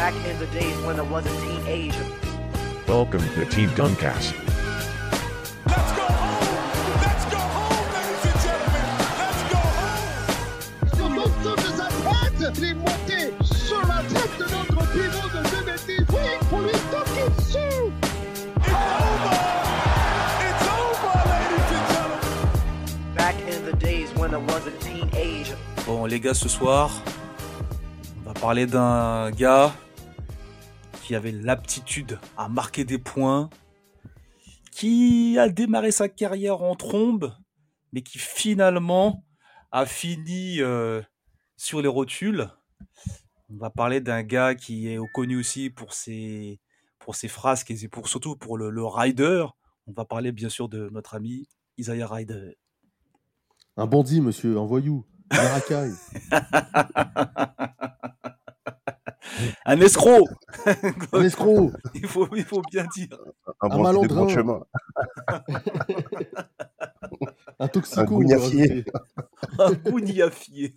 Back in the days when I was a teenager. Welcome to Team Duncast. Let's go home! Let's go home, ladies and gentlemen! Let's go home! Sur l'autre de sa tête, il est monté sur la tête de notre pivot de 2010. Oui, pour lui toquer dessus. It's over! It's over, ladies and gentlemen! Back in the days when I was a teenager. Bon, les gars, ce soir, on va parler d'un gars qui avait l'aptitude à marquer des points, qui a démarré sa carrière en trombe, mais qui finalement a fini euh, sur les rotules. On va parler d'un gars qui est connu aussi pour ses, pour ses frasques et pour, surtout pour le, le rider. On va parler bien sûr de notre ami Isaiah Rider. Un bandit, monsieur, un voyou, un racaille. Un escroc un escroc, il, faut, il faut bien dire. Un un, de malandrin. chemin. un toxico, Un gougnafier. Un gougnafier.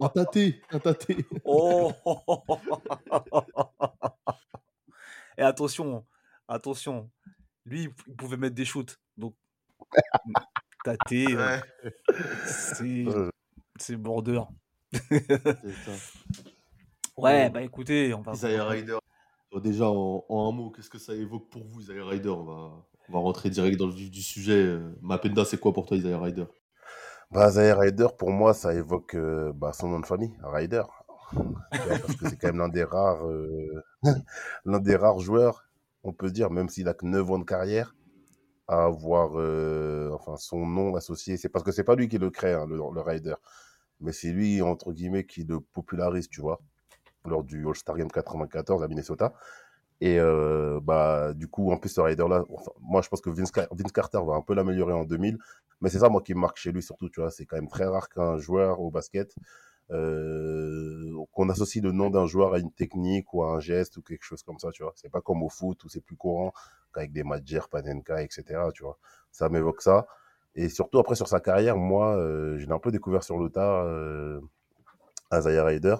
un tâté, un tâté. Oh. Et attention, attention. Lui, il pouvait mettre des shoots. Donc, tâté, euh, c'est Euh, c'est border. C'est ça. Ouais, bah écoutez, on va. Isaiah Rider. Euh, Déjà, en, en un mot, qu'est-ce que ça évoque pour vous, Isaiah Rider on va, on va rentrer direct dans le vif du sujet. Euh, Mapenda, c'est quoi pour toi, Isaiah Rider Bah, Zaire Ryder, pour moi, ça évoque euh, bah, son nom de famille, vois, Parce que c'est quand même l'un des rares, euh, l'un des rares joueurs, on peut dire, même s'il a que 9 ans de carrière, à avoir euh, enfin, son nom associé. C'est parce que c'est pas lui qui le crée, hein, le, le Ryder. Mais c'est lui, entre guillemets, qui le popularise, tu vois, lors du All-Star Game 94 à Minnesota. Et euh, bah, du coup, en plus, ce Ryder-là, enfin, moi, je pense que Vince, Car- Vince Carter va un peu l'améliorer en 2000. Mais c'est ça, moi, qui me marque chez lui, surtout, tu vois. C'est quand même très rare qu'un joueur au basket, euh, qu'on associe le nom d'un joueur à une technique ou à un geste ou quelque chose comme ça, tu vois. C'est pas comme au foot où c'est plus courant, qu'avec des Madjer, Panenka, etc., tu vois. Ça m'évoque ça. Et surtout, après, sur sa carrière, moi, euh, je un peu découvert sur le tas, euh, à Zaire Ryder.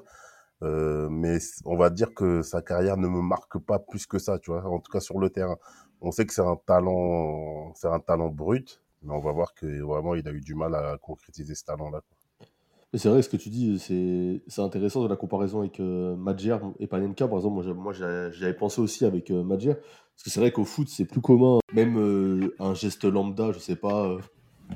Euh, mais on va dire que sa carrière ne me marque pas plus que ça, tu vois. En tout cas, sur le terrain. On sait que c'est un talent, c'est un talent brut, mais on va voir que vraiment, il a eu du mal à concrétiser ce talent-là. c'est vrai, ce que tu dis, c'est intéressant de la comparaison avec euh, Madjer et Panenka. Par exemple, moi, j'ai- moi j'ai- j'y avais pensé aussi avec euh, Madjer. Parce que c'est vrai qu'au foot, c'est plus commun. Même euh, un geste lambda, je sais pas, euh,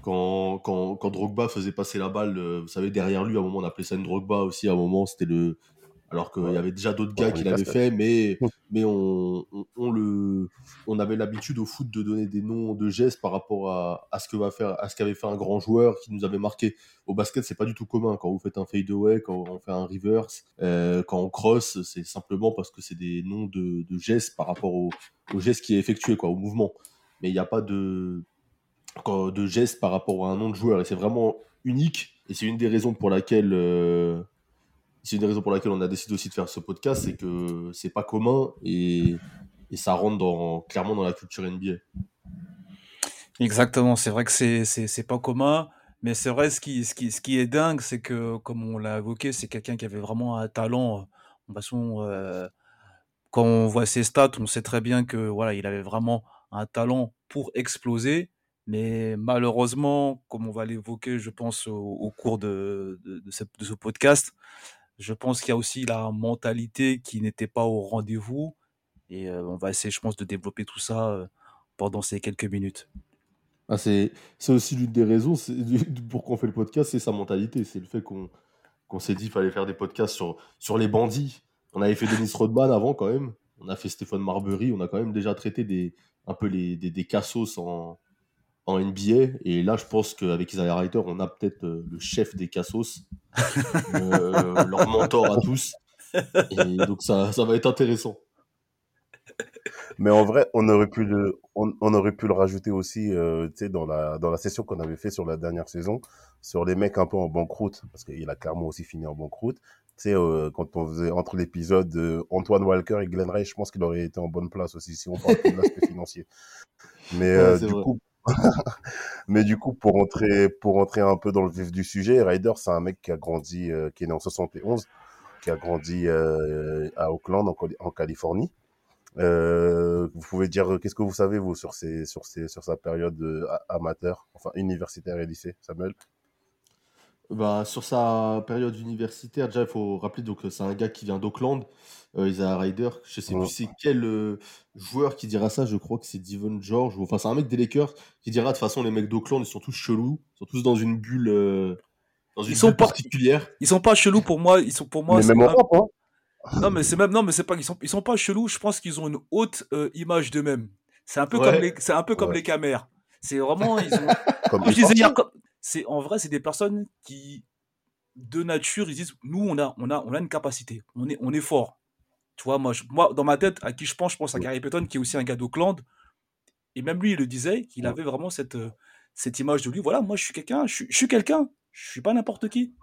quand, quand, quand Drogba faisait passer la balle, vous savez, derrière lui, à un moment, on appelait ça une Drogba aussi. À un moment, c'était le. Alors qu'il y avait déjà d'autres gars qui l'avaient fait, mais, mais on, on, on le, on avait l'habitude au foot de donner des noms de gestes par rapport à, à ce que va faire, à ce qu'avait fait un grand joueur qui nous avait marqué au basket, c'est pas du tout commun. Quand vous faites un fadeaway, quand on fait un reverse, euh, quand on cross, c'est simplement parce que c'est des noms de, de gestes par rapport au, au geste qui est effectué, quoi, au mouvement. Mais il n'y a pas de, de geste par rapport à un nom de joueur. Et c'est vraiment unique. Et c'est une des raisons pour laquelle, euh, c'est une des raisons pour laquelle on a décidé aussi de faire ce podcast, c'est que c'est pas commun et, ça rentre clairement dans la culture NBA. Exactement, c'est vrai que c'est pas commun, mais c'est vrai ce qui est dingue, c'est que comme on l'a évoqué, c'est quelqu'un qui avait vraiment un talent. De façon, euh, quand on voit ses stats, on sait très bien que voilà, il avait vraiment un talent pour exploser, mais malheureusement, comme on va l'évoquer, je pense au, cours de ce podcast, je pense qu'il y a aussi la mentalité qui n'était pas au rendez-vous, et euh, on va essayer, je pense, de développer tout ça euh, pendant ces quelques minutes. Ah, c'est aussi l'une des raisons pour qu'on fait le podcast, c'est sa mentalité. C'est le fait qu'on s'est dit qu'il fallait faire des podcasts sur, les bandits. On avait fait Dennis Rodman avant quand même. On a fait Stéphane Marbury. On a quand même déjà traité des, un peu les, des, des cassos en, en NBA. Et là, je pense qu'avec Isaiah Ryder, on a peut-être euh, le chef des cassos, euh, leur mentor à tous. Et donc, ça, ça va être intéressant. Mais en vrai, on aurait pu le, on, on aurait pu le rajouter aussi, euh, tu sais, dans la, dans la session qu'on avait fait sur la dernière saison, sur les mecs un peu en banqueroute, parce qu'il a clairement aussi fini en banqueroute. Tu sais, euh, quand on faisait entre l'épisode de Antoine Walker et Glenn Ray, je pense qu'il aurait été en bonne place aussi si on parle de l'aspect financier. Mais Ouais, euh, du vrai. coup, mais du coup, pour entrer, pour entrer un peu dans le vif du sujet, Ryder, c'est un mec qui a grandi, euh, qui est né en 71. qui a grandi euh, à Oakland, en, Cali- en Californie. Euh, vous pouvez dire, qu'est-ce que vous savez, vous, sur, ses, sur, ses, sur sa période amateur, enfin universitaire et lycée, Samuel? Bah, sur sa période universitaire, déjà, il faut rappeler donc que c'est un gars qui vient d'Auckland, euh, Isaiah Ryder. Je sais Ouais. plus c'est quel euh, joueur qui dira ça, je crois que c'est Devon George. ou- Enfin, c'est un mec des Lakers qui dira de toute façon, les mecs d'Auckland, ils sont tous chelous, ils sont tous dans une bulle, euh, dans une Ils sont bulle pas- particulière. Ils sont pas chelous pour moi. Ils sont pour moi. Mais c'est même en Europe, hein Non, mais c'est même non, mais c'est pas ils sont ils sont pas chelous. Je pense qu'ils ont une haute euh, image d'eux-mêmes. C'est un peu Ouais. comme les c'est un peu comme Ouais. les camères. C'est vraiment ils ont Comme Comme je les disais hier, Fortiers. comme- c'est en vrai, c'est des personnes qui, de nature, ils disent, nous, on a, on a, on a une capacité, on est, on est fort. Tu vois, moi, je- moi, dans ma tête, à qui je pense, je pense à Ouais. Gary Payton, qui est aussi un gars d'Auckland. Et même lui, il le disait, qu'il Ouais. avait vraiment cette, euh, cette image de lui. Voilà, moi, je suis quelqu'un, je suis, je suis quelqu'un, je suis pas n'importe qui.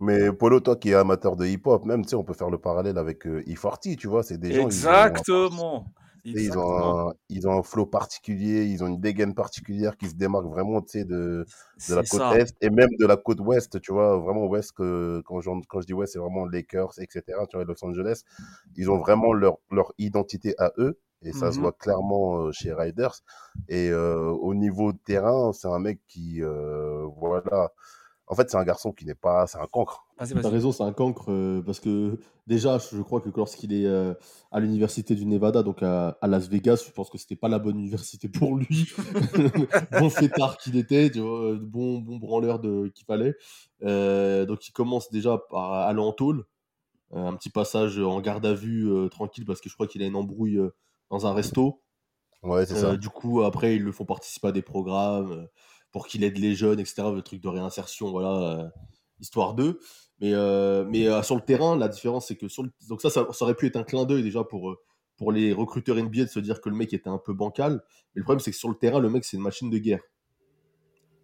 Mais Polo, toi qui es amateur de hip-hop, même, tu sais, on peut faire le parallèle avec euh, E40, tu vois, c'est des gens, ils ont, Exactement. Ils ont, un, ils ont un flow particulier, ils ont une dégaine particulière qui se démarque vraiment, tu sais, de, de la côte ça. est et même de la côte ouest, tu vois, vraiment ouest, que, quand, je, quand je dis ouest, c'est vraiment Lakers, etc., tu vois, Los Angeles. Ils ont vraiment leur, leur identité à eux, et ça se Mhm. voit clairement chez Riders. Et euh, au niveau de terrain, c'est un mec qui, euh, voilà, en fait, c'est un garçon qui n'est pas, c'est un cancre. T'as raison, c'est un cancre euh, parce que déjà, je crois que lorsqu'il est euh, à l'université du Nevada, donc à, à Las Vegas, je pense que c'était pas la bonne université pour lui. bon fêtard qu'il était, tu vois, euh, bon, bon branleur de qu'il fallait. Euh, donc il commence déjà par aller en tôle, un petit passage en garde à vue euh, tranquille parce que je crois qu'il a une embrouille euh, dans un resto. Ouais, c'est ça. Du coup, après, ils le font participer à des programmes euh, pour qu'il aide les jeunes, etc. Le truc de réinsertion, voilà, euh, histoire d'eux. Mais, euh, mais euh, sur le terrain, la différence, c'est que sur donc ça, ça, aurait pu être un clin d'œil déjà pour, pour les recruteurs NBA de se dire que le mec était un peu bancal. Mais le problème, c'est que sur le terrain, le mec, c'est une machine de guerre.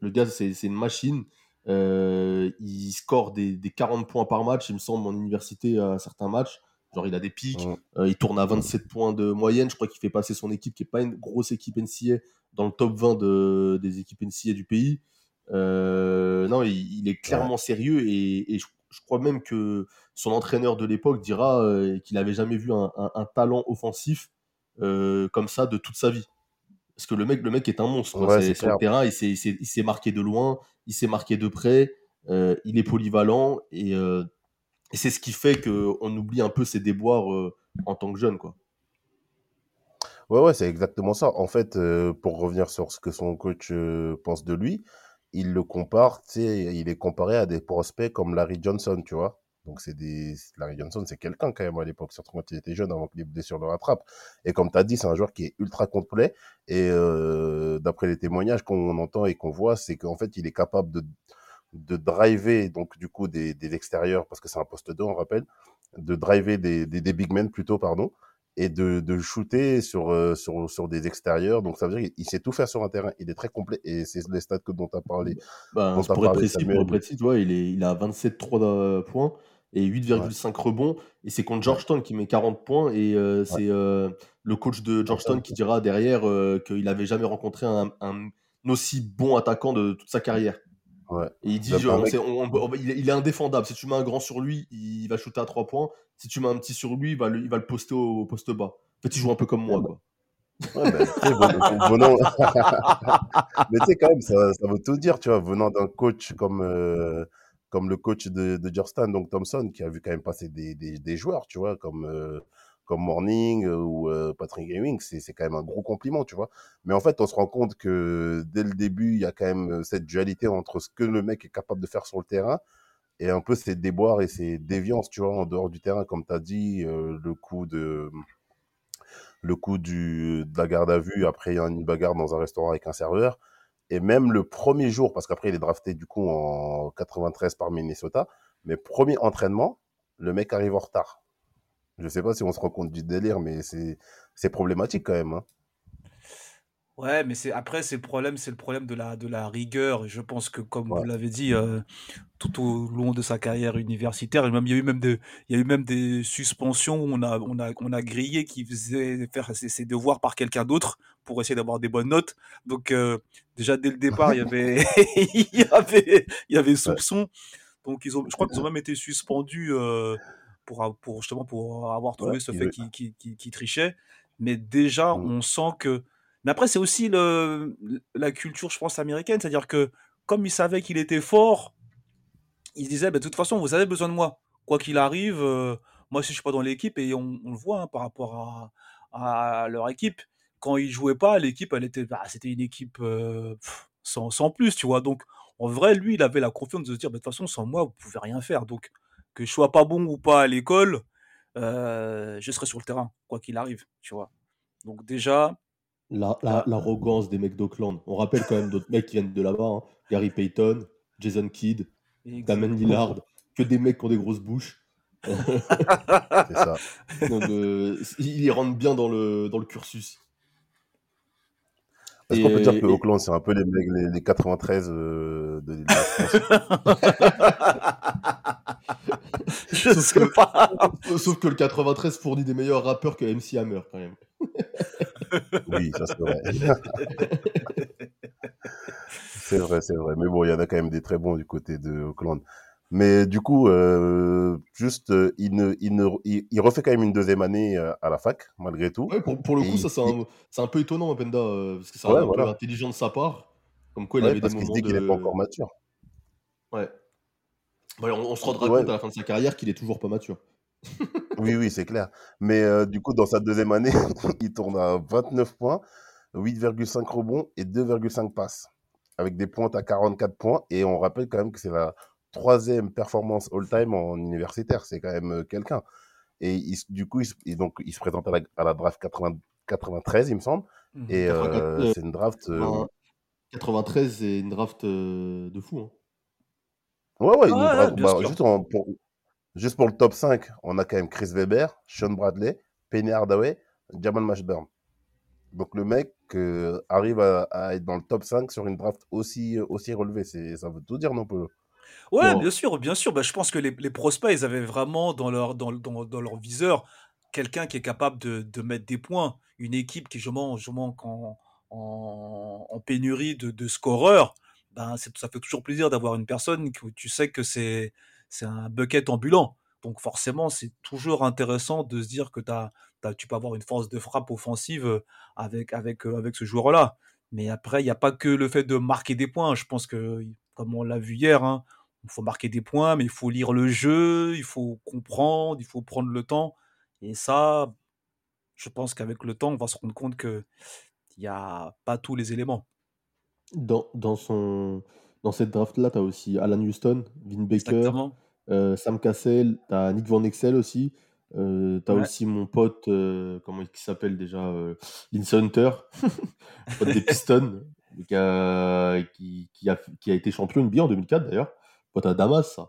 Le gars, c'est une machine. Il score des, des 40 points par match, il me semble, en université à certains matchs. Genre, il a des pics. Euh, il tourne à 27 points de moyenne. Je crois qu'il fait passer son équipe, qui n'est pas une grosse équipe NCA, dans le top 20 de, des équipes NCA du pays. Euh, non, il, il est clairement sérieux et, et je, je crois même que son entraîneur de l'époque dira euh, qu'il n'avait jamais vu un, un- un talent offensif comme ça de toute sa vie. Parce que le mec, le mec est un monstre. Ouais, C'est- sur le terrain, il s'est- marqué de loin, il s'est marqué de près, il est polyvalent et, et c'est ce qui fait qu'on oublie un peu ses déboires euh, en tant que jeune. Quoi. Ouais, ouais, c'est exactement ça. En fait, euh, pour revenir sur ce que son coach euh, pense de lui, il le compare, tu sais, il est comparé à des prospects comme Larry Johnson, tu vois. Donc, c'est des... Larry Johnson, c'est quelqu'un quand même à l'époque, surtout quand il était jeune, avant que les blessures le rattrapent. Et comme tu as dit, c'est un joueur qui est ultra complet. Et d'après les témoignages qu'on entend et qu'on voit, c'est qu'en fait, il est capable de, de driver, donc du coup, des, des extérieurs, parce que c'est un poste 2, on rappelle, de driver des, des, des big men plutôt, pardon, et de, de shooter sur, euh, sur, sur des extérieurs. Donc, ça veut dire qu'il sait tout faire sur un terrain. Il est très complet. Et c'est les stats que, dont tu as parlé. Ben, Dont t'as pour être parlé, précis, Samuel. pour être précis, tu vois, il, est, il a 27-3 euh, points et 8,5 rebonds. Et c'est contre Georgetown qui met 40 points. Et euh, c'est euh, le coach de Georgetown qui dira derrière euh, qu'il n'avait jamais rencontré un, un aussi bon attaquant de toute sa carrière. Ouais. Et il dit, Donc, genre, un mec- c'est- on- on- il, est, il est indéfendable. Si tu mets un grand sur lui, il va shooter à 3 points. Si tu mets un petit sur lui, il va le, il va le poster au, au poste bas. En fait, il joue un peu comme moi, quoi. Ouais, ben, venant... Mais tu sais, quand même, ça, ça veut tout dire, tu vois, venant d'un coach comme, euh, comme le coach de, de donc Thompson, qui a vu quand même passer des, des, des joueurs, tu vois, comme, euh, comme Morning euh, ou euh, Patrick Ewing, c'est quand même un gros compliment, tu vois. Mais en fait, on se rend compte que dès le début, il y a quand même euh, cette dualité entre ce que le mec est capable de faire sur le terrain et un peu ses déboires et ses déviances, tu vois, en dehors du terrain, comme tu as dit, le coup de le coup de la garde à vue, après il y a une bagarre dans un restaurant avec un serveur, et même le premier jour, parce qu'après il est drafté du coup en 93 par Minnesota, mais premier entraînement, le mec arrive en retard. Je sais pas si on se rend compte du délire, mais c'est problématique quand même. Hein. Ouais, mais c'est après c'est le problème, c'est le problème de la de la rigueur. Et Je pense que comme vous l'avez dit, euh, tout au long de sa carrière universitaire, même il y a eu même des il y a eu même des suspensions. où On a on a on a grillé qui faisait faire ses, ses devoirs par quelqu'un d'autre pour essayer d'avoir des bonnes notes. Donc euh, déjà dès le départ, il y avait il y avait il y avait soupçon. Donc ils ont, je crois qu'ils ont même été suspendus euh, pour, justement pour avoir trouvé Ouais, ce fait qu'il trichait. Mais déjà, Mm. on sent que. Mais après, c'est aussi le, la culture, je pense, américaine. C'est-à-dire que comme il savait qu'il était fort, il se disait, bah, de toute façon, vous avez besoin de moi. Quoi qu'il arrive, euh, moi, si je suis pas dans l'équipe, et on, on le voit hein, par rapport à, à leur équipe, quand ils jouaient pas, l'équipe, elle était, bah, c'était une équipe euh, pff, sans, sans plus, tu vois. Donc, en vrai, lui, il avait la confiance de se dire, bah, de toute façon, sans moi, vous pouvez rien faire. Donc, que je sois pas bon ou pas à l'école, euh, je serai sur le terrain, quoi qu'il arrive, tu vois. Donc, déjà, La- la- L'arrogance des mecs d'Oakland. On rappelle quand même d'autres mecs qui viennent de là-bas. hein. Gary Payton, Jason Kidd, Damon Lillard. Que des mecs qui ont des grosses bouches. C'est ça. Donc, euh, ils rentrent bien dans le, dans le cursus. Est-ce qu'on peut dire que et- Auckland, c'est un peu les, mecs- les, les 93 euh, de, de la France? je Sauf sais que- pas. Sauf que le 93 fournit des meilleurs rappeurs que MC Hammer quand même. Oui, ça c'est vrai. c'est vrai, c'est vrai. Mais bon, il y en a quand même des très bons du côté de Auckland. Mais du coup, euh, juste, euh, il, ne, il, ne, il, il refait quand même une deuxième année euh, à la fac, malgré tout. Ouais, pour, pour le Et coup, ça il- c'est un, peu étonnant, Penda, euh, parce que c'est Ouais, un peu intelligent de sa part. Comme quoi, il Ouais, avait parce des qu'il se moments dit qu'il de... n'est pas encore mature. Ouais. Ouais, on, on se rendra Ouais. compte à la fin de sa carrière qu'il est toujours pas mature. Oui, oui, c'est clair. Mais euh, du coup, dans sa deuxième année, il tourne à 29 points, 8,5 rebonds et 2,5 passes. Avec des pointes à 44 points. Et on rappelle quand même que c'est la troisième performance all-time en universitaire. C'est quand même euh, quelqu'un. Et il du coup, il, et donc, il se présente à la, à la draft 80 93, il me semble. Et 84, euh, c'est une draft. euh, Enfin, 93, c'est une draft de fou. Hein. Ouais, ouais, une bah, juste, pour, juste pour le top 5, on a quand même Chris Weber, Sean Bradley, Penny Hardaway, Jamal Mashburn. Donc le mec euh, arrive à, à être dans le top 5 sur une draft aussi, aussi relevée. C'est, ça veut tout dire, non peu Ouais, Bon. bien sûr, bien sûr. Bah, je pense que les, les prospects, ils avaient vraiment dans leur, dans, dans, dans leur viseur quelqu'un qui est capable de, de mettre des points. Une équipe qui, je manque, je manque en, en, en pénurie de, de scoreurs. Ben, ça fait toujours plaisir d'avoir une personne que tu sais que c'est, un bucket ambulant. Donc forcément, c'est toujours intéressant de se dire que tu peux avoir une force de frappe offensive avec, avec, euh, avec ce joueur-là. Mais après, il n'y a pas que le fait de marquer des points. Je pense que, comme on l'a vu hier, hein, il faut marquer des points, mais il faut lire le jeu, il faut comprendre, il faut prendre le temps. Et ça, je pense qu'avec le temps, on va se rendre compte que il n'y a pas tous les éléments. Dans, dans, son, dans cette draft-là, tu as aussi Alan Houston, Vin Baker, euh, Sam Cassell, tu as Nick Van Exel aussi. Euh, tu as Ouais. aussi mon pote, euh, comment il s'appelle déjà euh, Vince Hunter, pote des Pistons, qui a, qui, qui, a, qui a été champion NBA en 2004 d'ailleurs, pote à Damas. ça.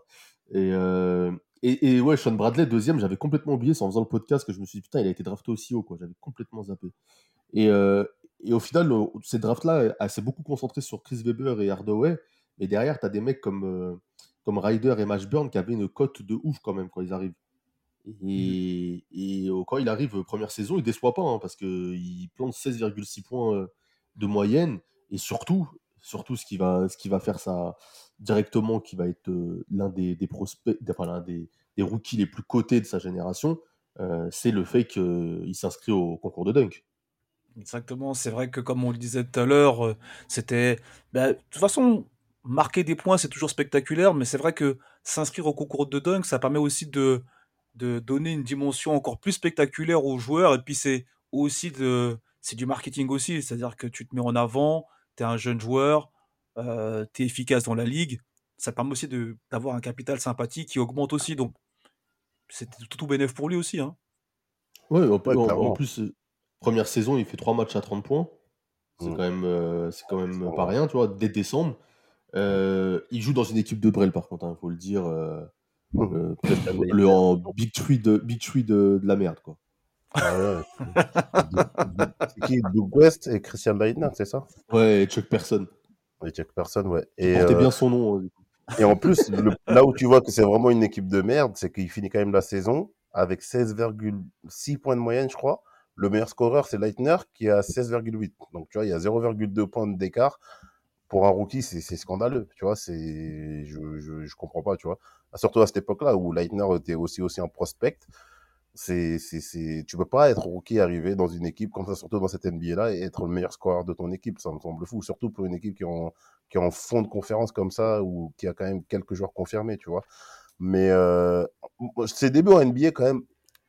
Et, euh, et, et ouais, Sean Bradley, deuxième, j'avais complètement oublié, c'est en faisant le podcast que je me suis dit, putain, il a été drafté aussi haut, quoi. J'avais complètement zappé. Et, et au final, draft-là, elle s'est beaucoup concentrée sur Chris Webber et Hardaway. Mais derrière, tu as des mecs comme, euh, comme Ryder et Mashburn qui avaient une cote de ouf quand même quand ils arrivent. Et, et euh, quand il arrive, euh, première saison, il déçoit pas hein, parce qu'il plante 16,6 points de moyenne. Et surtout, surtout ce, qui va, ce qui va faire ça directement, qui va être euh, l'un des, des prospects, enfin, l'un des, des rookies les plus cotés de sa génération, euh, c'est le fait qu'il s'inscrit au concours de dunk. Exactement. C'est vrai que, comme on le disait tout à l'heure, euh, c'était. bah, de toute façon, marquer des points, c'est toujours spectaculaire, mais c'est vrai que s'inscrire au concours de dunk, ça permet aussi de, de donner une dimension encore plus spectaculaire aux joueurs. Et puis, c'est aussi de. C'est du marketing aussi. C'est-à-dire que tu te mets en avant, tu es un jeune joueur, euh, tu es efficace dans la ligue. Ça permet aussi de- d'avoir un capital sympathique qui augmente aussi. Donc, c'est tout, tout bénéf pour lui aussi. Hein. Ouais, en, Ouais, en- plus, euh, première saison, il fait 3 matchs à 30 points. C'est Mm. quand même, euh, c'est quand même pas rien, tu vois, dès décembre. Euh, il joue dans une équipe de Brel, par contre, il faut le dire. euh, Mmh. le en Big Tree de, Big Tree de, de la merde, quoi. Ah ouais. c'est qui Doug West et Christian Leitner, c'est ça? Ouais, et Chuck Person. Et Jack Person, ouais. Et, portait euh, bien son nom. du coup. Et en plus, le- là où tu vois que c'est vraiment une équipe de merde, c'est qu'il finit quand même la saison avec 16,6 points de moyenne, je crois. Le meilleur scoreur, c'est Leitner qui a 16,8. Donc, tu vois, il y a 0,2 points d'écart. pour un rookie, c'est scandaleux, tu vois. C'est, je, je, je comprends pas, tu vois. Surtout à cette époque-là où Leitner était aussi aussi un prospect. C'est, c'est, tu peux pas être rookie, arriver dans une équipe comme ça, surtout dans cette NBA-là, et être le meilleur scoreur de ton équipe. Ça me semble fou, surtout pour une équipe qui est en, qui est en fond de conférence comme ça, ou qui a quand même quelques joueurs confirmés, tu vois. Mais euh, ses débuts en NBA, quand même,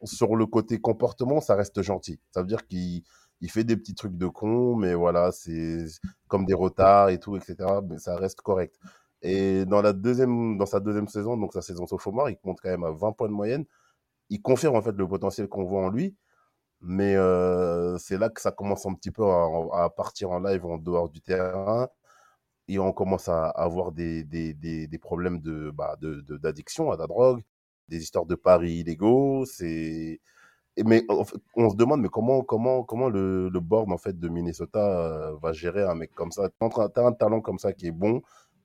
sur le côté comportement, ça reste gentil. Ça veut dire qu'il il fait des petits trucs de con, mais voilà, c'est comme des retards et tout, etc. Mais ça reste correct. Et dans, la deuxième, dans sa deuxième saison, donc sa saison sophomore, il compte quand même à 20 points de moyenne. Il confirme en fait le potentiel qu'on voit en lui. Mais euh, c'est là que ça commence un petit peu à, partir en live en dehors du terrain. Et on commence à avoir des, problèmes de, bah, d'addiction de, à la drogue, des histoires de paris illégaux. C'est mais on, se demande mais comment comment comment le, le board en fait de Minnesota euh, va gérer un mec comme ça? T'as un talent comme ça qui est bon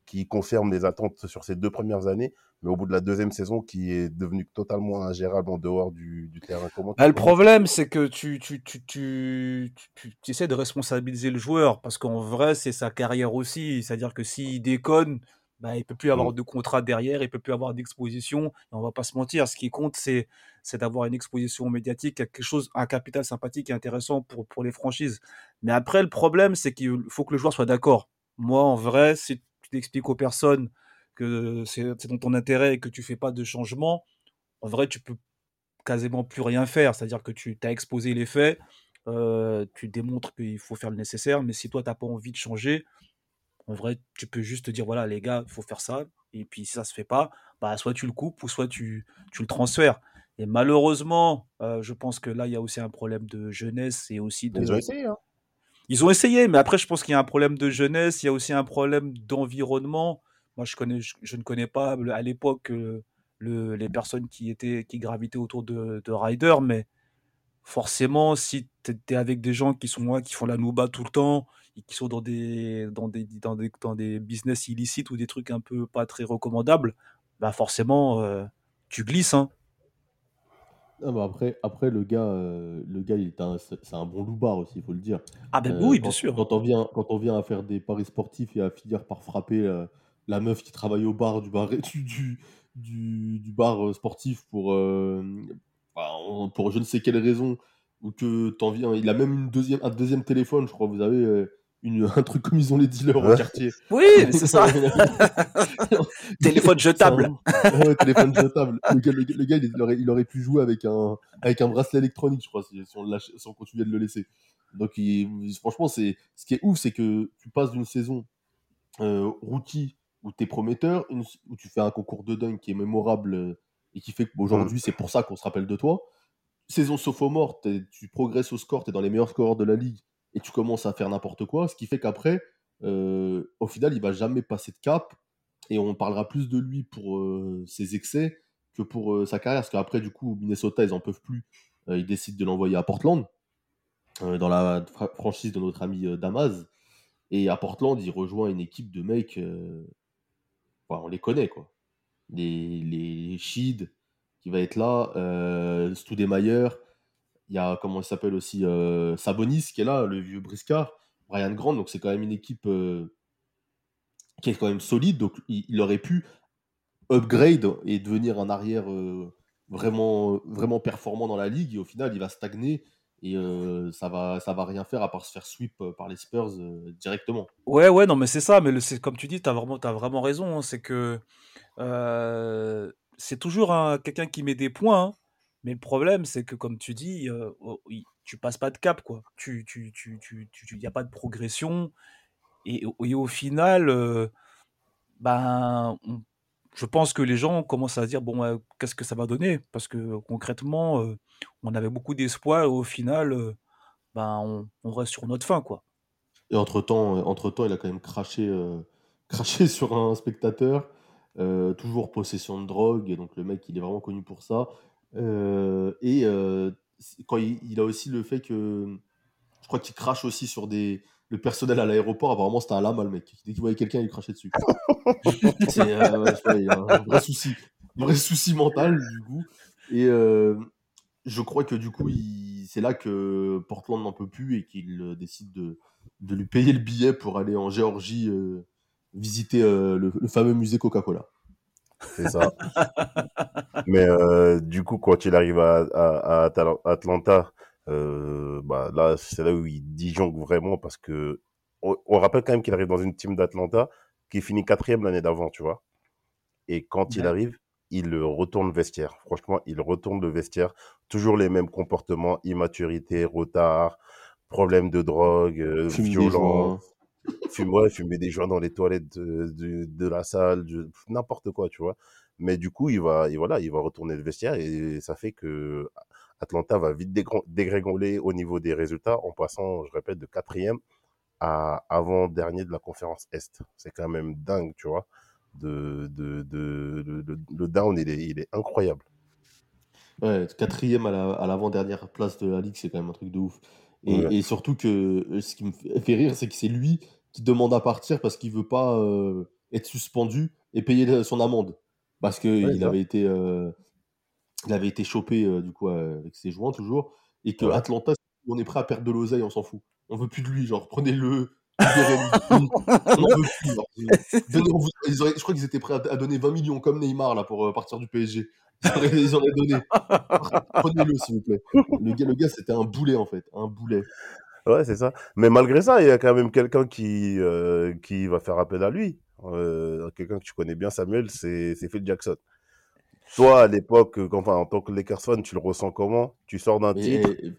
qui confirme les attentes sur ses deux premières années mais au bout de la deuxième saison qui est devenu totalement ingérable en dehors du, du terrain comment bah, le problème c'est que tu tu, tu, tu, essaies de responsabiliser le joueur parce qu'en vrai c'est sa carrière aussi c'est à dire que s'il déconne bah, il peut plus avoir Mm. de contrat derrière, il peut plus avoir d'exposition. On va pas se mentir, ce qui compte, c'est c'est d'avoir une exposition médiatique, quelque chose, un capital sympathique et intéressant pour, pour les franchises. Mais après, le problème, c'est qu'il faut que le joueur soit d'accord. Moi, en vrai, si tu t'expliques aux personnes que c'est dans ton intérêt et que tu fais pas de changement, en vrai, tu peux quasiment plus rien faire. C'est-à-dire que tu as exposé les faits, euh, tu démontres qu'il faut faire le nécessaire, mais si toi, tu n'as pas envie de changer, en vrai, tu peux juste te dire, voilà, les gars, il faut faire ça. Et puis, si ça se fait pas, bah, soit tu le coupes ou soit tu, tu le transfères. Et malheureusement, euh, je pense que là, il y a aussi un problème de jeunesse et aussi de. Ils ont essayé, hein. Ils ont essayé, mais après, je pense qu'il y a un problème de jeunesse, il y a aussi un problème d'environnement. Moi, je, connais, je, je ne connais pas à l'époque euh, le, les personnes qui, étaient, qui gravitaient autour de, de Ryder, mais forcément, si tu es avec des gens qui sont là, qui font la nouba tout le temps, qui sont dans des, dans des, dans des, dans des business illicites ou des trucs un peu pas très recommandables, bah forcément, euh, tu glisses. Hein. Ah bah après, après le gars, euh, le gars, c'est un bon loupard aussi, il faut le dire. Ah ben Euh, oui, bien sûr. quand on vient, quand on vient à faire des paris sportifs et à finir par frapper la meuf qui travaille au bar du bar, du, du, du, du bar sportif pour, bah, pour je ne sais quelle raison, ou que t'en viens, il a même une deuxième, un deuxième téléphone, je crois, vous avez une, un truc comme ils ont les dealers au quartier. Oui, c'est ça. Téléphone jetable. un- ouais, téléphone jetable. Le gars, le gars- le gars, il, aurait, il aurait pu jouer avec un, avec un bracelet électronique, je crois, si, si on, lâche- si on continuait de le laisser. Donc, il- franchement, c'est, ce qui est ouf, c'est que tu passes d'une saison euh, rookie où tu es prometteur, une- où tu fais un concours de dunk qui est mémorable euh, et qui fait qu'aujourd'hui, c'est pour ça qu'on se rappelle de toi. Saison sophomore, t'es- tu progresses au score, tu es dans les meilleurs scoreurs de la ligue et tu commences à faire n'importe quoi, ce qui fait qu'après, euh, au final, il va jamais passer de cap et on parlera plus de lui pour euh, ses excès que pour euh, sa carrière. Parce qu'après, du coup, Minnesota, ils en peuvent plus. Ils décident de l'envoyer à Portland, dans la fra- franchise de notre ami Damas. Et à Portland, il rejoint une équipe de mecs, on les connaît, quoi. Les, les qui va être là, Stoudemire, il y a, comment il s'appelle aussi, euh, Sabonis, qui est là, le vieux briscard, Brian Grant, donc c'est quand même une équipe euh, qui est quand même solide, donc il, aurait pu upgrade et devenir un arrière euh, vraiment, vraiment performant dans la ligue, et au final, il va stagner, et ça va, ça va rien faire à part se faire sweep par les Spurs directement. Ouais, ouais, non, mais c'est ça. Mais comme tu dis, t'as vraiment, t'as vraiment raison. hein, c'est que c'est toujours un- quelqu'un qui met des points. hein, mais le problème, c'est que comme tu dis, euh, tu passes pas de cap, quoi. Tu, tu, tu, tu, y a pas de progression. Et, au- final, euh, ben, je pense que les gens commencent à se dire, bon, euh, qu'est-ce que ça va donner? Parce que concrètement, euh, on avait beaucoup d'espoir et au final, euh, ben, on, reste sur notre fin, quoi. Et entre-temps, euh, entre-temps, il a quand même craché, euh, craché sur un spectateur, euh, toujours possession de drogue, donc le mec, il est vraiment connu pour ça. Euh, et euh, quand il, il a aussi le fait que, je crois qu'il crache aussi sur des, le personnel à l'aéroport, apparemment c'était un lama, le mec. Dès qu'il voyait quelqu'un, il crachait dessus. C'est, euh, ouais, je sais pas, il y a un vrai souci, un vrai souci mental, du coup. Et je crois que du coup, c'est là que Portland n'en peut plus et qu'il décide de, de lui payer le billet pour aller en Géorgie euh, visiter euh, le, le fameux musée Coca-Cola. C'est ça. Mais euh, du coup, quand il arrive à, à, à Atal- Atlanta, euh, bah, là, c'est là où il disjonque vraiment parce que on, on rappelle quand même qu'il arrive dans une team d'Atlanta qui finit quatrième l'année d'avant, tu vois. Et quand il arrive, il retourne le vestiaire. Franchement, il retourne le vestiaire. Toujours les mêmes comportements, immaturité, retard, problème de drogue, euh, Fume violence. Fume, ouais, fumer des joints dans les toilettes de, de, la salle, n'importe quoi, tu vois. Mais du coup, il va, et voilà, il va retourner le vestiaire et ça fait que Atlanta va vite dégr- dégringoler au niveau des résultats en passant, je répète, de quatrième à avant-dernier de la conférence Est. C'est quand même dingue, tu vois. De, de, de, le down, il est, il est incroyable. Ouais, quatrième à l'avant-dernière place de la ligue, c'est quand même un truc de ouf. Et, Ouais. et surtout que euh, ce qui me fait rire, c'est que c'est lui qui demande à partir parce qu'il veut pas euh, être suspendu et payer son amende. Parce qu'il Ouais, avait été, euh, il avait été chopé euh, du coup avec ses joints toujours. Et que Ouais. Atlanta, on est prêt à perdre de l'oseille, on s'en fout. On veut plus de lui, genre prenez-le, libérez-le. on en veut plus. genre. Donnez- on vous- ils auraient- je crois qu'ils étaient prêts à, à donner 20 millions comme Neymar là pour partir du PSG. Ils auraient, donné. Prenez-le s'il vous plaît. Le gars, le gars c'était un boulet en fait, un boulet. Ouais, c'est ça. Mais malgré ça, il y a quand même quelqu'un qui, euh, qui va faire appel à lui. Euh, quelqu'un que tu connais bien, Samuel, c'est Phil Jackson. Toi, à l'époque, euh, enfin, en tant que Lakers fan, tu le ressens comment? Tu sors d'un titre, eh,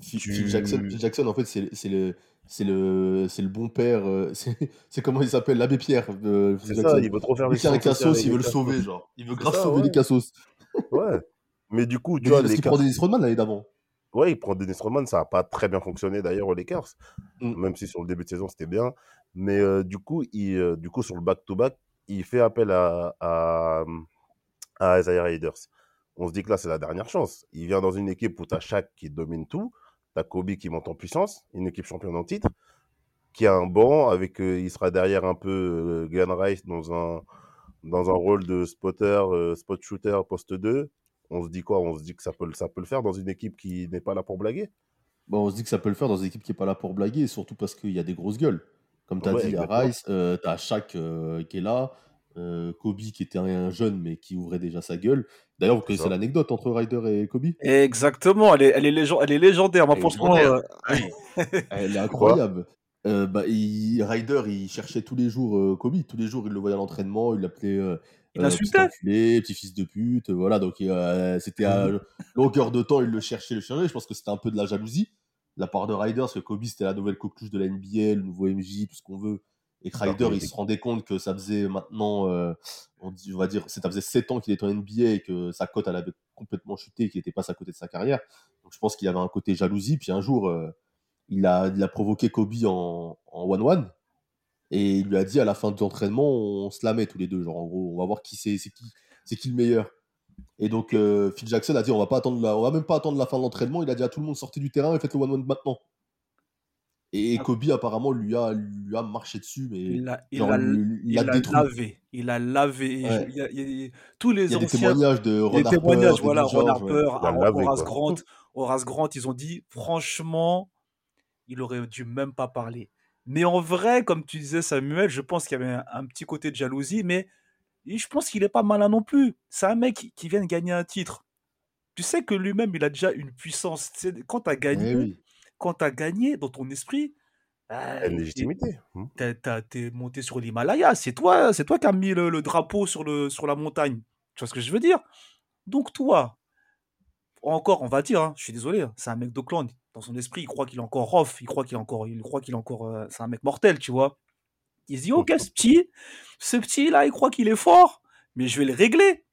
Phil, tu- Phil Jackson, Phil Jackson, en fait, c'est le, c'est le, c'est le bon père. euh, C'est comment il s'appelle, l'abbé Pierre. euh, c'est ça, il veut trop faire les un cassos, il veut le sauver, genre. Il veut grave ça, sauver ouais. les cassos. Ouais. Mais du coup, tu Mais vois, parce qu'il prend Dennis Rodman l'année d'avant. Ouais, il prend Dennis Rodman, ça n'a pas très bien fonctionné d'ailleurs aux Lakers, Mm. même si sur le début de saison c'était bien. Mais euh, du coup, il, euh, du coup, sur le back-to-back, il fait appel à, à, à Isaiah Raiders. On se dit que là, c'est la dernière chance. Il vient dans une équipe où tu as Shaq qui domine tout, tu as Kobe qui monte en puissance, une équipe championne en titre, qui a un banc avec, euh, il sera derrière un peu Glenn Rice dans un, dans un rôle de spotter, euh, spot shooter, poste 2. On se dit quoi? On se dit que ça peut, le- ça peut le faire dans une équipe qui n'est pas là pour blaguer? Bon, on se dit que ça peut le faire dans une équipe qui est pas là pour blaguer, surtout parce qu'il y a des grosses gueules. Comme tu as Ouais, dit, il y a exactement. Rice, euh, tu as Shaq euh, qui est là, euh, Kobe qui était un jeune mais qui ouvrait déjà sa gueule. D'ailleurs, vous connaissez l'anecdote entre Ryder et Kobe? Exactement, elle est, elle est, légen- elle est légendaire. Moi, franchement, euh, Elle est incroyable. Euh, bah, il- Ryder, il cherchait tous les jours euh, Kobe. Tous les jours, il le voyait à l'entraînement. Il l'appelait euh, Il euh, petit fils de pute. Voilà, donc c'était à longueur de temps, il le cherchait, le cherchait. Je pense que c'était un peu de la jalousie de la part de Ryder, parce que Kobe, c'était la nouvelle coqueluche de la NBA, le nouveau MJ, tout ce qu'on veut. Et que Ryder, il se rendait compte que ça faisait maintenant, on, dit- on va dire, ça faisait 7 ans qu'il était en NBA et que sa cote, elle avait complètement chuté et qu'il était pas à côté de sa carrière. Donc je pense qu'il y avait un côté jalousie. Puis un jour, il, a, il a provoqué Kobe en en one-one. Et il lui a dit à la fin de l'entraînement, on se la met tous les deux. Genre, en gros, on va voir qui c'est c'est qui, c'est qui le meilleur. Et donc, euh, Phil Jackson a dit on va, pas attendre la- on va même pas attendre la fin de l'entraînement. Il a dit à tout le monde sortez du terrain et faites le one-one maintenant. Et Kobe, apparemment, lui a, lui a marché dessus, mais il l'a il genre, l'a- lui- il lavé. Il a lavé. Et Ouais. je- il y a- il y a- tous les Il y a des témoignages de Les Ron Harper, témoignages, de voilà, Ron. Harper, a Horace. Grant, Horace Grant, ils ont dit, franchement, il aurait dû même pas parler. Mais en vrai, comme tu disais, Samuel, je pense qu'il y avait un, un petit côté de jalousie, mais je pense qu'il est pas malin non plus. C'est un mec qui, qui vient de gagner un titre. Tu sais que lui-même, il a déjà une puissance. Tu sais, quand tu as Eh gagné, oui. quand tu as gagné dans ton esprit, Une t'es- légitimité. Hmm. t'es monté sur l'Himalaya. C'est toi, c'est toi qui as mis le, le drapeau sur, le, sur la montagne. Tu vois ce que je veux dire? Donc toi, encore, on va dire, hein, je suis désolé, hein, c'est un mec d'Oakland. Dans son esprit, il croit qu'il est encore off, il croit qu'il est encore, il croit qu'il est encore, euh, c'est un mec mortel, tu vois. Il se dit, ok, ce petit, ce petit là, il croit qu'il est fort, mais je vais le régler.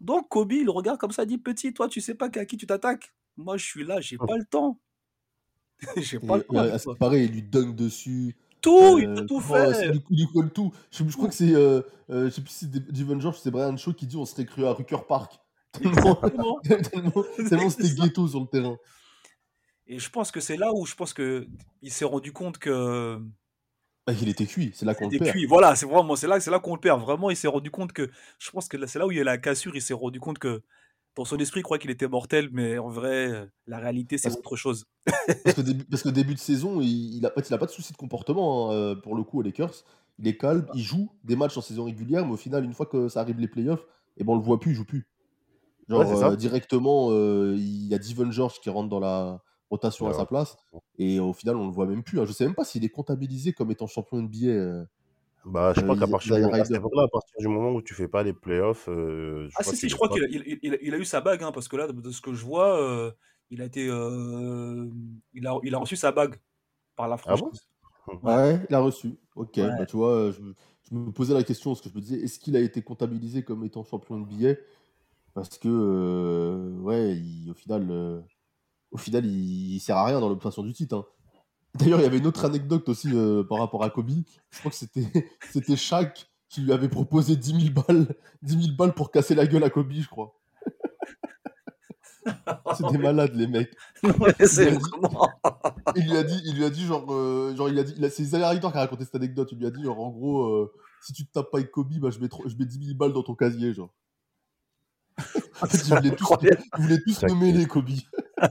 Donc Kobe, il le regarde comme ça, il dit, petit, toi, tu sais pas à qui tu t'attaques. Moi, je suis là, j'ai pas le temps. j'ai pas le temps. ouais, qui paraît, il lui dunk dessus. Tout, il Euh, peut tout faire. il lui colle tout. Je, je crois que c'est. Euh, euh, je sais plus si c'est Steven George, c'est Brian Shaw qui dit on serait cru à Rucker Park. Tellement, tellement, tellement c'était ghetto sur le terrain. Et je pense que c'est là où je pense que il s'est rendu compte que Ah, il était cuit, c'est là qu'on le perd. cuit. Voilà, c'est vraiment c'est là c'est là qu'on le perd. Vraiment, il s'est rendu compte que je pense que c'est là où il y a la cassure. Il s'est rendu compte que dans son esprit, il croit qu'il était mortel, mais en vrai, la réalité, c'est autre chose. Parce que, début, parce que début de saison, il, il a, en fait, il a pas de souci de comportement hein, euh, pour le coup aux Lakers. Il est calme, il joue des matchs en saison régulière, mais au final, une fois que ça arrive les playoffs, et ben on le voit plus, il joue plus. Genre Ouais, euh, directement, euh, il y a Devon George qui rentre dans la rotation à Ouais. sa place, et au final, on le voit même plus. hein. Je sais même pas s'il est comptabilisé comme étant champion NBA. euh. Bah, je Euh, crois qu'à partir, du moment- à partir du où tu fais pas les playoffs, euh, je Ah crois si, si, qu'il je crois pas- qu'il a, il, il- il a eu sa bague, hein, parce que là, de, ce que je vois, euh, il a été, euh, il a, il a reçu sa bague par la Ah bon? franchise. Ouais, il a reçu. Ok, Ouais. bah tu vois, je, me- je me posais la question, parce que je me disais, est-ce qu'il a été comptabilisé comme étant champion de billet Parce que, euh, ouais, il- au final, euh, au final il, il sert à rien dans l'obtention du titre. hein. D'ailleurs, il y avait une autre anecdote aussi euh, par rapport à Kobe. Je crois que c'était c'était Shaq qui lui avait proposé 10 000 balles, 10 000 balles pour casser la gueule à Kobe, je crois. C'est des malades, les mecs. C'est Il dit- vraiment... il lui a dit, il lui a dit genre, euh, genre il a dit, c'est Isaiah qui a raconté cette anecdote. Il lui a dit genre en gros, euh, si tu te tapes pas avec Kobe, bah je mets, trop- je mets 10 000 balles dans ton casier, genre. Ils voulaient tous, nommer les Kobe.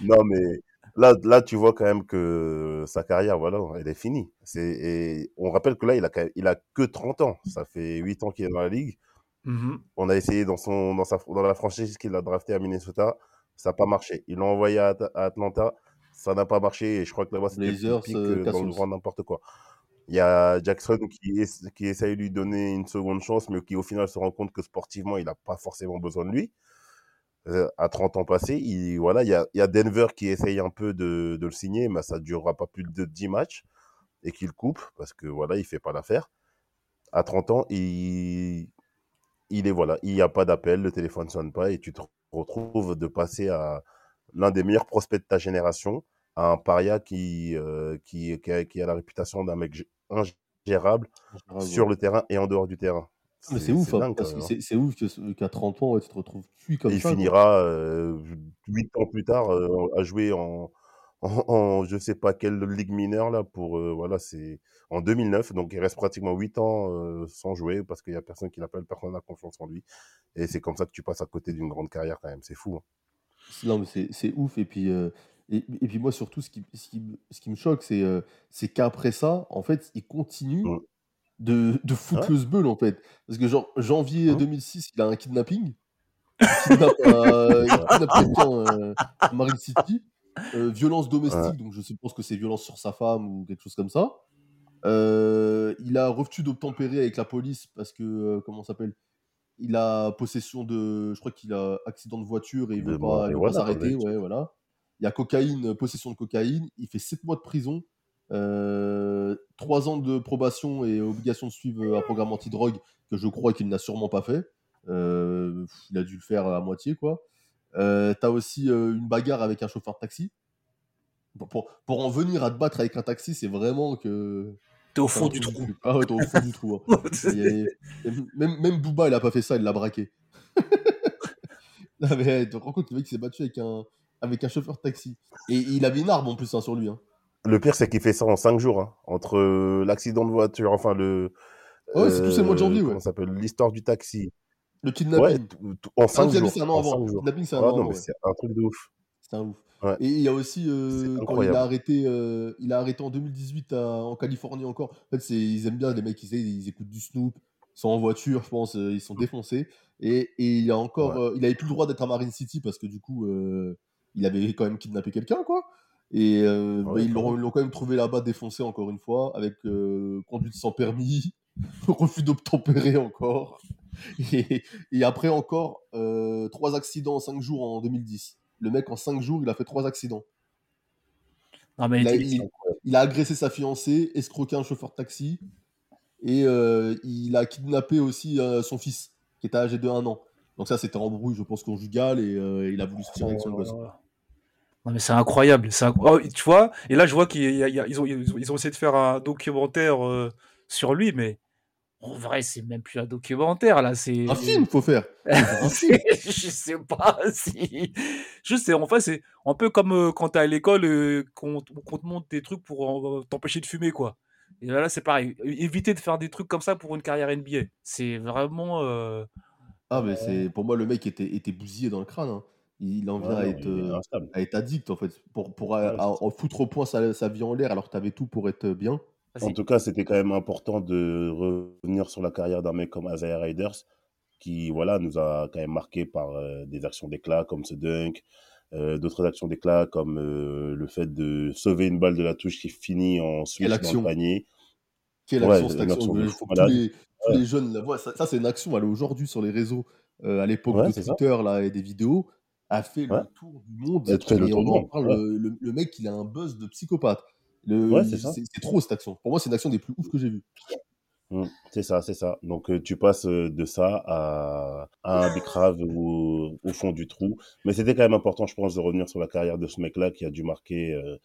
Non, mais là, là, tu vois quand même que sa carrière, voilà, elle est finie. C'est, et on rappelle que là, il a, il a que 30 ans. Ça fait 8 ans qu'il est dans la ligue. Mhm. On a essayé dans, son, dans, sa, dans la franchise qu'il a drafté à Minnesota. Ça n'a pas marché. Ils l'ont envoyé à, At- à Atlanta. Ça n'a pas marché. Et je crois que là-bas, c'était pique euh, dans le grand n'importe quoi. Il y a Jackson qui, qui essaye de lui donner une seconde chance, mais qui au final se rend compte que sportivement, il n'a pas forcément besoin de lui. Euh, à 30 ans passés, il, voilà, il, y a, il y a Denver qui essaye un peu de, de le signer, mais ça ne durera pas plus de 10 matchs et qu'il coupe parce que voilà, il fait pas l'affaire. À 30 ans, il, il est voilà, il n'y a pas d'appel, le téléphone ne sonne pas et tu te retrouves de passer à l'un des meilleurs prospects de ta génération à un paria qui, euh, qui, qui, a, qui a la réputation d'un mec gé- ingérable sur le terrain et en dehors du terrain. Ah, c'est ouf, c'est ouf qu'à 30 ans, tu te retrouves cuit comme Et il ça. quoi. finira euh, 8 ans plus tard euh, à jouer en, en, en je sais pas quelle ligue mineure là pour euh, voilà c'est en 2009 donc il reste pratiquement 8 ans euh, sans jouer parce qu'il y a personne qui l'appelle personne n'a confiance en lui et c'est comme ça que tu passes à côté d'une grande carrière quand même c'est fou hein. Non, mais c'est c'est ouf. Et puis, euh, et, et puis moi, surtout, ce qui, ce qui, me- ce qui me choque, c'est euh, qu'après ça, en fait, il continue de, de foutre Ouais. le sbeul, en fait. Parce que, genre, janvier Mm. 2006, il a un kidnapping. Il kidnappe, euh, kidnappe quelqu'un euh, à Marine City. Euh, violence domestique, donc je suppose que c'est violence sur sa femme ou quelque chose comme ça. Euh, il a refus d'obtempérer avec la police parce que, comment ça s'appelle? Il a possession de. Je crois qu'il a accident de voiture et il De veut pas, s'arrêter. Ouais, voilà. Il y a cocaïne, euh, possession de cocaïne. Il fait 7 mois de prison, euh, 3 ans de probation et obligation de suivre euh, un programme anti-drogue que je crois qu'il n'a sûrement pas fait. Euh, il a dû le faire à moitié, quoi. Euh, T'as aussi une bagarre avec un chauffeur de taxi. Pour, pour, en venir à te battre avec un taxi, c'est vraiment que. T'es au fond du trou. Ah ouais, t'es au fond du trou. hein. Même, même Booba, il a pas fait ça, il l'a braqué. non, mais tu te rends compte, le mec s'est battu avec un, avec un chauffeur de taxi. Et il avait une arme en plus hein, sur lui. Hein. le pire c'est qu'il fait ça en 5 jours hein, entre euh, l'accident de voiture enfin le Ah ouais, c'est tout, c'est le mois de janvier, comment ouais. ça s'appelle? L'histoire du taxi Le ouais kidnapping. tout- en Ah, 5 le kidnapping, jours c'est un an avant. kidnapping, c'est un ah an non avant. mais ouais. c'est un truc de ouf C'est un ouf. Ouais. Et il y a aussi, euh, quand il a arrêté, euh, il a arrêté en 2018 à- en Californie encore. En fait, c'est, ils aiment bien les mecs, ils, ils écoutent du Snoop, ils sont en voiture, je pense, euh, ils sont défoncés. Et, et il a encore, Ouais. euh, il avait plus le droit d'être à Marine City parce que du coup, euh, il avait quand même kidnappé quelqu'un, quoi. Et euh, bah, Ouais, ils l'ont, même. ils l'ont quand même trouvé là-bas défoncé encore une fois, avec euh, conduite sans permis, refus d'obtempérer encore. Et, et après encore, euh, trois accidents en cinq jours en 2010. Le mec, en cinq jours, il a fait trois accidents. Mais Il a, il- il- il a agressé sa fiancée, escroqué un chauffeur de taxi et il a kidnappé aussi son fils qui était âgé de 1 an. Donc ça, c'était embrouille, je pense, conjugale et euh, il a voulu se tirer avec son gosse. Non mais c'est incroyable, c'est oh, tu vois. Et là je vois qu'ils ont, ils essayé de faire un documentaire euh, sur lui, mais en vrai c'est même plus un documentaire là, c'est Un film, faut faire. Faut faire un film. je sais pas si. Je sais, en fait, c'est un peu comme euh, quand t'es à l'école, euh, qu'on te montre des trucs pour t'empêcher de fumer, quoi. Et là, là, c'est pareil. Éviter de faire des trucs comme ça pour une carrière NBA. C'est vraiment. Euh, Ah, mais Ouais. c'est pour moi, le mec était, était bousillé dans le crâne. hein. Il en Ouais, vient à être, euh, à être addict, en fait. Pour, pour à- Ouais, à- foutre au point sa, sa vie en l'air alors que t'avais tout pour être bien. Ah, En tout cas, c'était quand même important de revenir sur la carrière d'un mec comme Isaiah Riders, qui voilà, nous a quand même marqué par euh, des actions d'éclat comme ce dunk, euh, d'autres actions d'éclat comme euh, le fait de sauver une balle de la touche qui finit en switch dans le panier. Quelle Ouais, action, cette action action de faut tous les, tous les jeunes la voient. Ça, ça, c'est une action, elle est aujourd'hui sur les réseaux, euh, à l'époque Ouais, de ça. Twitter là, et des vidéos, a fait Ouais. le tour du monde. Le et tour en monde, parle, ouais. le, le- le mec, il a un buzz de psychopathe. Le- c'est trop cette action. Pour moi, c'est une action des plus ouf que j'ai vues. Mm, c'est ça, c'est ça. Donc euh, tu passes euh, de ça à, à un bicrave au, au fond du trou. Mais c'était quand même important, je pense, de revenir sur la carrière de ce mec-là qui a dû marquer euh,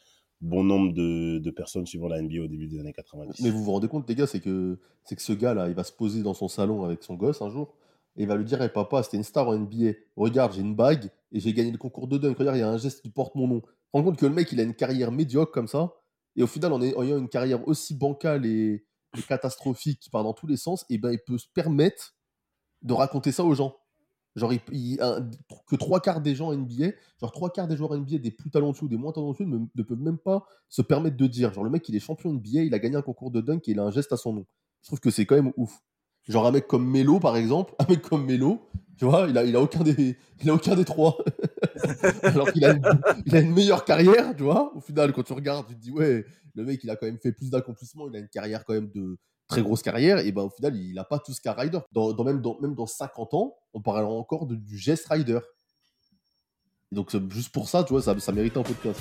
bon nombre de, personnes suivant la NBA au début des années 90. Mais vous vous rendez compte, les gars, c'est que, c'est que ce gars-là, il va se poser dans son salon avec son gosse un jour et il va lui dire hey, Papa, c'était une star en NBA. Regarde, j'ai une bague et j'ai gagné le concours de dunk. Regarde, il y a un geste qui porte mon nom. Rends compte que le mec, il a une carrière médiocre comme ça. Et au final, en ayant une carrière aussi bancale et, catastrophique qui part dans tous les sens, et ben, il peut se permettre de raconter ça aux gens. Genre, il- que trois quarts des gens NBA, genre trois quarts des joueurs NBA, des plus talentueux, des moins talentueux, ne, ne peuvent même pas se permettre de dire. Genre, le mec, il est champion NBA, il a gagné un concours de dunk et il a un geste à son nom. Je trouve que c'est quand même ouf. Genre, un mec comme Melo, par exemple, un mec comme Melo, tu vois, il a, il a, aucun, des, il a aucun des trois. Alors qu'il a, une- a une meilleure carrière, tu vois. Au final, quand tu regardes, tu te dis, ouais, le mec, il a quand même fait plus d'accomplissements, il a une carrière quand même de très grosse carrière, et ben au final, il n'a pas tout ce qu'a Ryder. Dans, même, dans, même dans 50 ans, on parlera encore de- du geste Ryder. Et donc, juste pour ça, tu vois, ça, ça mérite un podcast.